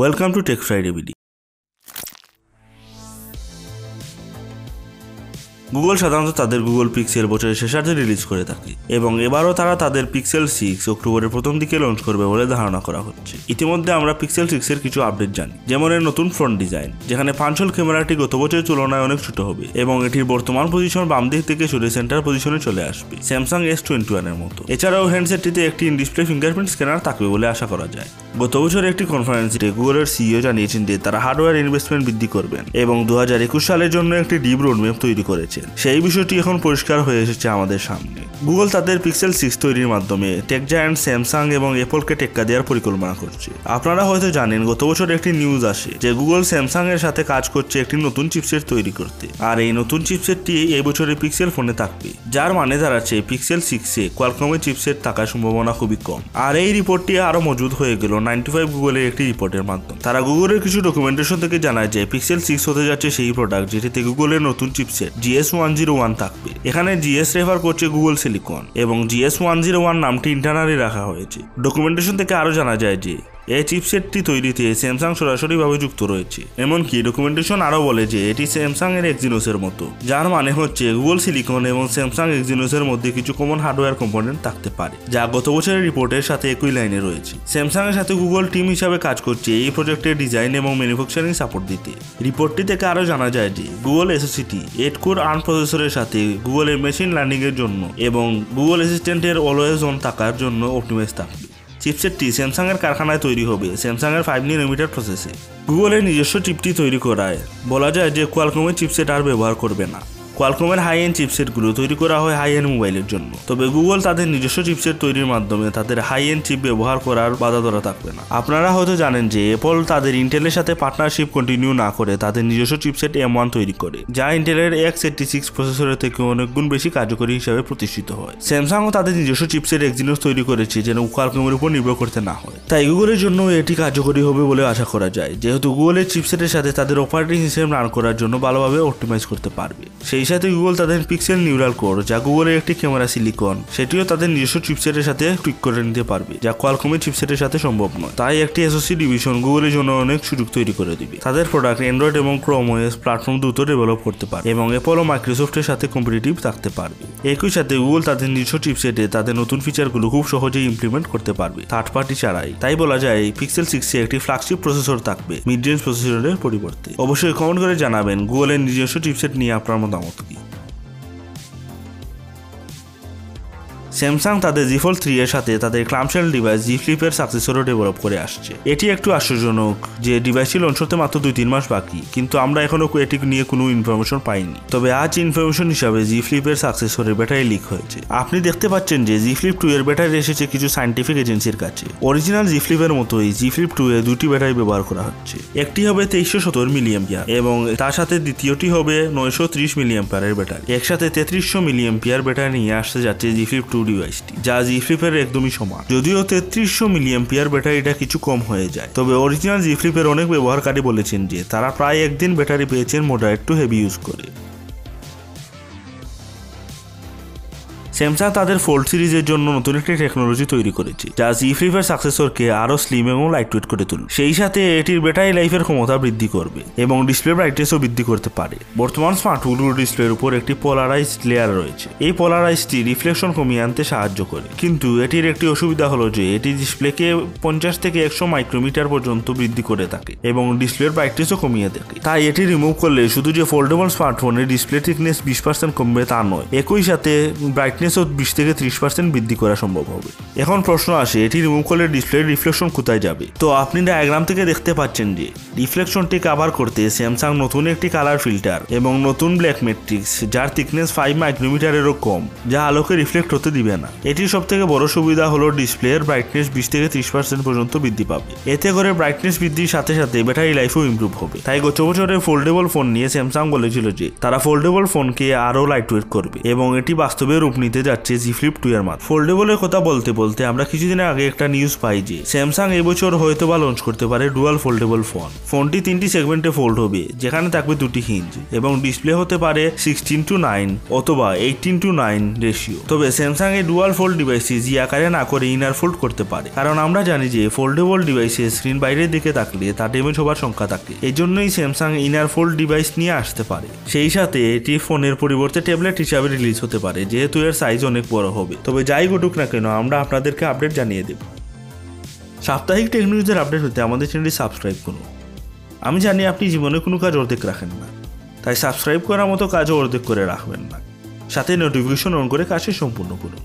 Welcome to tech Friday BD Google সাধারণত তাদের Google pixel বছরের শেষার্ধে রিলিজ করে থাকে এবং এবারও তারা তাদের পিক্সেল সিক্স অক্টোবরের প্রথম দিকে লঞ্চ করবে বলে ধারণা করা হচ্ছে। ইতিমধ্যে আমরা পিক্সেল সিক্স এর কিছু আপডেট জানি, যেমন এর নতুন ফ্রন্ট ডিজাইন যেখানে পাঁচল ক্যামেরাটি গত বছরের তুলনায় অনেক ছোট হবে এবং এটির বর্তমান পজিশন বাম দিক থেকে সরে সেন্টার পজিশনে চলে আসবে স্যামসাং এস টোয়েন্টি ওয়ানের মতো। এছাড়াও হ্যান্ডসেটটিতে একটি ডিসপ্লে ফিঙ্গারপ্রিন্ট স্ক্যানার থাকবে বলে আশা করা যায়। গত বছর একটি কনফারেন্সে গুগলের সিইও জানিয়েছেন যে তারা হার্ডওয়্যার ইনভেস্টমেন্ট বৃদ্ধি করবেন এবং দু হাজার একুশ সালের জন্য একটি ডিপ রোডম্যাপ তৈরি করেছেন সেই বিষয়টি এখন পরিষ্কার হয়ে এসেছে আমাদের সামনে। গুগল তাদের পিক্সেল সিক্স তৈরির মাধ্যমে টেক জায়ান্ট স্যামসাং এবং অ্যাপলকে টেক্কা দেওয়ার পরিকল্পনা করছে। আপনারা হয়তো জানেন, গত বছর একটি নিউজ আসে যে গুগল স্যামসাং এর সাথে কাজ করছে একটি নতুন চিপসেট তৈরি করতে। আর এই নতুন চিপসেটটি এই বছরের পিক্সেল ফোনে থাকবে। যার মানে দাঁড়াচ্ছে পিক্সেল সিক্সে কোয়ালকমের চিপসেট থাকার সম্ভাবনা খুবই কম। আর এই রিপোর্টটি আরও মজুদ হয়ে গেল নাইনটি ফাইভ গুগলের একটি রিপোর্টের মাধ্যমে। তারা গুগলের কিছু ডকুমেন্টেশন থেকে জানায় যে পিক্সেল সিক্স হতে যাচ্ছে সেই প্রোডাক্ট যেটিতে গুগলের নতুন chipset GS one zero one থাকবে। এখানে জিএস রেফার করছে গুগল সিলিকন এবং জিএস ওয়ান জিরো ওয়ান নামটি ইন্টারনালি রাখা হয়েছে। ডকুমেন্টেশন থেকে আরও জানা যায় যে এই চিপসেটটি তৈরিতে স্যামসাং সরাসরিভাবে যুক্ত রয়েছে। এমনকি ডকুমেন্টেশন আরও বলে যে, এটি স্যামসাং এর এক্সিনোসের মতো। যার মানে হচ্ছে গুগল সিলিকন এবং স্যামসাং এক্সিনোসের মধ্যে কিছু কমন হার্ডওয়্যার কম্পোনেন্ট থাকতে পারে, যা গত বছরের রিপোর্টের সাথে একই লাইনে রয়েছে। স্যামসাং এর সাথে গুগল টিম হিসাবে কাজ করছে এই প্রজেক্টের ডিজাইন এবং ম্যানুফ্যাকচারিং সাপোর্ট দিতে। রিপোর্টটি থেকে আরও জানা যায় যে গুগল এসওসিটি এইট কোর আর্ন প্রসেসরের সাথে গুগলের মেশিন লার্নিং এর জন্য এবং গুগল অ্যাসিস্ট্যান্টের অলওয়েজ অন থাকার জন্য অপটিমাইজ থাকবে চিপসেটটি স্যামসাংয়ের কারখানায় তৈরি হবে। স্যামসাংয়ের ফাইভ নিনোমিটার প্রসেসে গুগলের নিজস্ব চিপটি তৈরি করায়। বলা যায় যে কোয়ালকমের চিপসেট আর ব্যবহার করবে না। কোয়ালকমের হাই এন্ড চিপসেটগুলো তৈরি করা হয় হাই এন্ড মোবাইলের জন্য। তবে গুগল তাদের নিজস্ব চিপসেট তৈরির মাধ্যমে তাদের হাই এন্ড চিপ ব্যবহার করার বাধা ধরা থাকবে না। আপনারা হয়তো জানেন যে অ্যাপল তাদের ইন্টেলের সাথে পার্টনারশিপ কন্টিনিউ না করে তাদের নিজস্ব চিপসেট এম ওয়ান তৈরি করে, যা ইন্টেলের এক্স এইটটি সিক্স প্রসেসরের থেকে অনেক গুণ বেশি কার্যকরী হিসাবে প্রতিষ্ঠিত হয়। স্যামসাংও তাদের নিজস্ব চিপসেট এক্সিনোস তৈরি করেছে, যেন কোয়ালকমের উপর নির্ভর করতে না হয়। তাই গুগলের জন্য এটি কার্যকরী হবে বলে আশা করা যায়। যেহেতু গুগলের চিপসেটের সাথে তাদের অপারেটিং সিস্টেম রান করার জন্য ভালোভাবে অপটিমাইজ করতে পারবে। সেই সাথে গুগল তাদের পিক্সেল নিউরাল কোর, যা গুগলের একটি ক্যামেরা সিলিকন, সেটিও তাদের নিজস্ব চিপসেটের সাথে টুইক করে নিতে পারবে, যা কোয়ালকমের চিপসেটের সাথে সম্ভব নয়। তাই একটি এসওসি ডিভিশন গুগলের জন্য অনেক সুযোগ তৈরি করে দিবে। তাদের প্রোডাক্ট অ্যান্ড্রয়েড এবং ক্রোম ওএস প্ল্যাটফর্ম দ্রুত ডেভেলপ করতে পারে এবং অ্যাপল ও মাইক্রোসফটের সাথে কম্পিটিটিভ থাকতে পারবে। একই সাথে গুগল তাদের নিজস্ব চিপসেটে তাদের নতুন ফিচারগুলো খুব সহজেই ইমপ্লিমেন্ট করতে পারবে থার্ড পার্টি ছাড়াই। তাই বলা যায় পিক্সেল সিক্সে একটি ফ্লাগশিপ প্রসেসর থাকবে মিড রেঞ্জ প্রসেসরের পরিবর্তে। অবশ্যই কমেন্ট করে জানাবেন গুগলের নিজস্ব চিপসেট নিয়ে আপনার মতামত কি? স্যামসাং তাদের জি থ্রি এর সাথে তাদের ক্লামশেল ডিভাইস জি ফ্লিপের সাকসেসরও ডেভেলপ করে আসছে। এটি একটু আশ্চর্যজনক যে ডিভাইসটি লঞ্চ হতে মাত্র দুই তিন মাস বাকি, কিন্তু আমরা এখনও এটি নিয়ে কোনো ইনফরমেশন পাইনি। তবে আজ ইনফরমেশন হিসাবে জি ফ্লিপ ফ্লিপের সাকসেসরের ব্যাটারি লিক হয়েছে। আপনি দেখতে পাচ্ছেন যে জি ফ্লিপ টু এর ব্যাটারি এসেছে কিছু সাইন্টিফিক এজেন্সির কাছে। অরিজিনাল জি ফ্লিপের মতোই জি ফ্লিপ টু এ দুটি ব্যাটারি ব্যবহার করা হচ্ছে। একটি হবে তেইশশো সত্তর মিলিয়াম্পিয়ার এবং তার সাথে দ্বিতীয়টি হবে নয়শো ত্রিশ মিলিয়াম্পিয়ারের ব্যাটারি একসাথে তেত্রিশশো মিলিয়াম্পিয়ার ব্যাটারি নিয়ে আসতে যাচ্ছে জি ফ্লিপ টু ডিভাইসটি যা জি ফ্লিপের একদমই সমান। যদিও তেত্রিশশো মিলিয়াম্পিয়ার ব্যাটারিটা কিছু কম হয়ে যায়। তবে অরিজিনাল জি ফ্লিপের অনেক ব্যবহারকারী বলেছেন যে, তারা প্রায় একদিন ব্যাটারি পেয়েছেন মোটা টু হেভি ইউজ করে। স্যামসাং তাদের ফোল্ড সিরিজের জন্য নতুন একটি টেকনোলজি তৈরি করেছে, যা জি ফ্লিপের সাকসেসরকে আরও স্লিম এবং লাইটওয়েট করে তুলবে। সেই সাথে এটির ব্যাটারি লাইফের ক্ষমতা বৃদ্ধি করবে এবং ডিসপ্লে ব্রাইটনেসও বৃদ্ধি করতে পারে। বর্তমান স্মার্টফোনগুলোর ডিসপ্লের উপর একটি পোলারাইজড লেয়ার রয়েছে। এই পোলারাইজটি রিফ্লেকশন কমিয়ে আনতে সাহায্য করে। কিন্তু এটির একটি অসুবিধা হলো যে এটি ডিসপ্লেকে পঞ্চাশ থেকে একশো মাইক্রোমিটার পর্যন্ত বৃদ্ধি করে থাকে এবং ডিসপ্লের ব্রাইটনেসও কমিয়ে থাকে। তাই এটি রিমুভ করলে শুধু যে ফোল্ডেবল স্মার্টফোনের ডিসপ্লে থিকনেস বিশ পার্সেন্ট কমবে তা নয়, একই সাথে ব্রাইটনেস ব্রাইটনেসও বিশ থেকে ত্রিশ পার্সেন্ট বৃদ্ধি করা সম্ভব হবে। এখন প্রশ্ন আসে, এটি রিমুভ করলে ডিসপ্লে রিফ্লেকশন কোথায় যাবে? তো আপনি ডায়াগ্রাম থেকে দেখতে পাচ্ছেন যে রিফ্লেকশনটি কাভার করতে স্যামসাং নতুন একটি কালার ফিল্টার এবং নতুন ব্ল্যাক ম্যাট্রিক্স যার থিকনেস ফাইভ মাইক্রোমিটারেরও কম, যা আলোকে রিফ্লেক্ট হতে দিবে না। এটির সব থেকে বড় সুবিধা হলো ডিসপ্লের ব্রাইটনেস বিশ থেকে ত্রিশ পার্সেন্ট পর্যন্ত বৃদ্ধি পাবে। এতে করে ব্রাইটনেস বৃদ্ধির সাথে সাথে ব্যাটারি লাইফও ইমপ্রুভ হবে। তাই গত বছরে ফোল্ডেবল ফোন নিয়ে স্যামসাং বলেছিল যে, তারা ফোল্ডেবল ফোনকে আরও লাইট ওয়েট করবে এবং এটি বাস্তবে রূপ নিতে দিতে যাচ্ছে জি ফ্লিপ টু এর মাত্র ফোল্ডেবলের কথা বলতে বলতে আমরা কিছুদিন আগে একটা নিউজ পাই যে স্যামসাং এবছর হয়তো বা লঞ্চ করতে পারে ডুয়াল ফোল্ডেবল ফোন ফোনটি তিনটি সেগমেন্টে ফোল্ড হবে, যেখানে থাকবে দুটি হিঞ্জ এবং ডিসপ্লে হতে পারে সিক্সটিন টু নাইন অথবা এইটিন টু নাইন রেশিও তবে স্যামসাং এই ডুয়াল ফোল্ড ডিভাইসটি জি আকারে না করে ইনার ফোল্ড করতে পারে। কারণ আমরা জানি যে ফোল্ডেবল ডিভাইসে স্ক্রিন বাইরের দিকে থাকলে তা ড্যামেজ হবার সংখ্যা থাকে। এই জন্যই স্যামসাং ইনার ফোল্ড ডিভাইস নিয়ে আসতে পারে। সেই সাথে এটি ফোনের পরিবর্তে ট্যাবলেট হিসাবে রিলিজ হতে পারে, যেহেতু এর সাইজ অনেক বড় হবে। তবে যাই ঘটুক না কেন, আমরা আপনাদেরকে আপডেট জানিয়ে দেব। সাপ্তাহিক টেক নিউজের আপডেট হতে আমাদের চ্যানেলটি সাবস্ক্রাইব করুন। আমি জানি আপনি জীবনে কোনো কাজ অর্ধেক রাখেন না। তাই সাবস্ক্রাইব করার মতো কাজও অর্ধেক করে রাখবেন না। সাথে নোটিফিকেশন অন করে কাজটি সম্পূর্ণ করুন।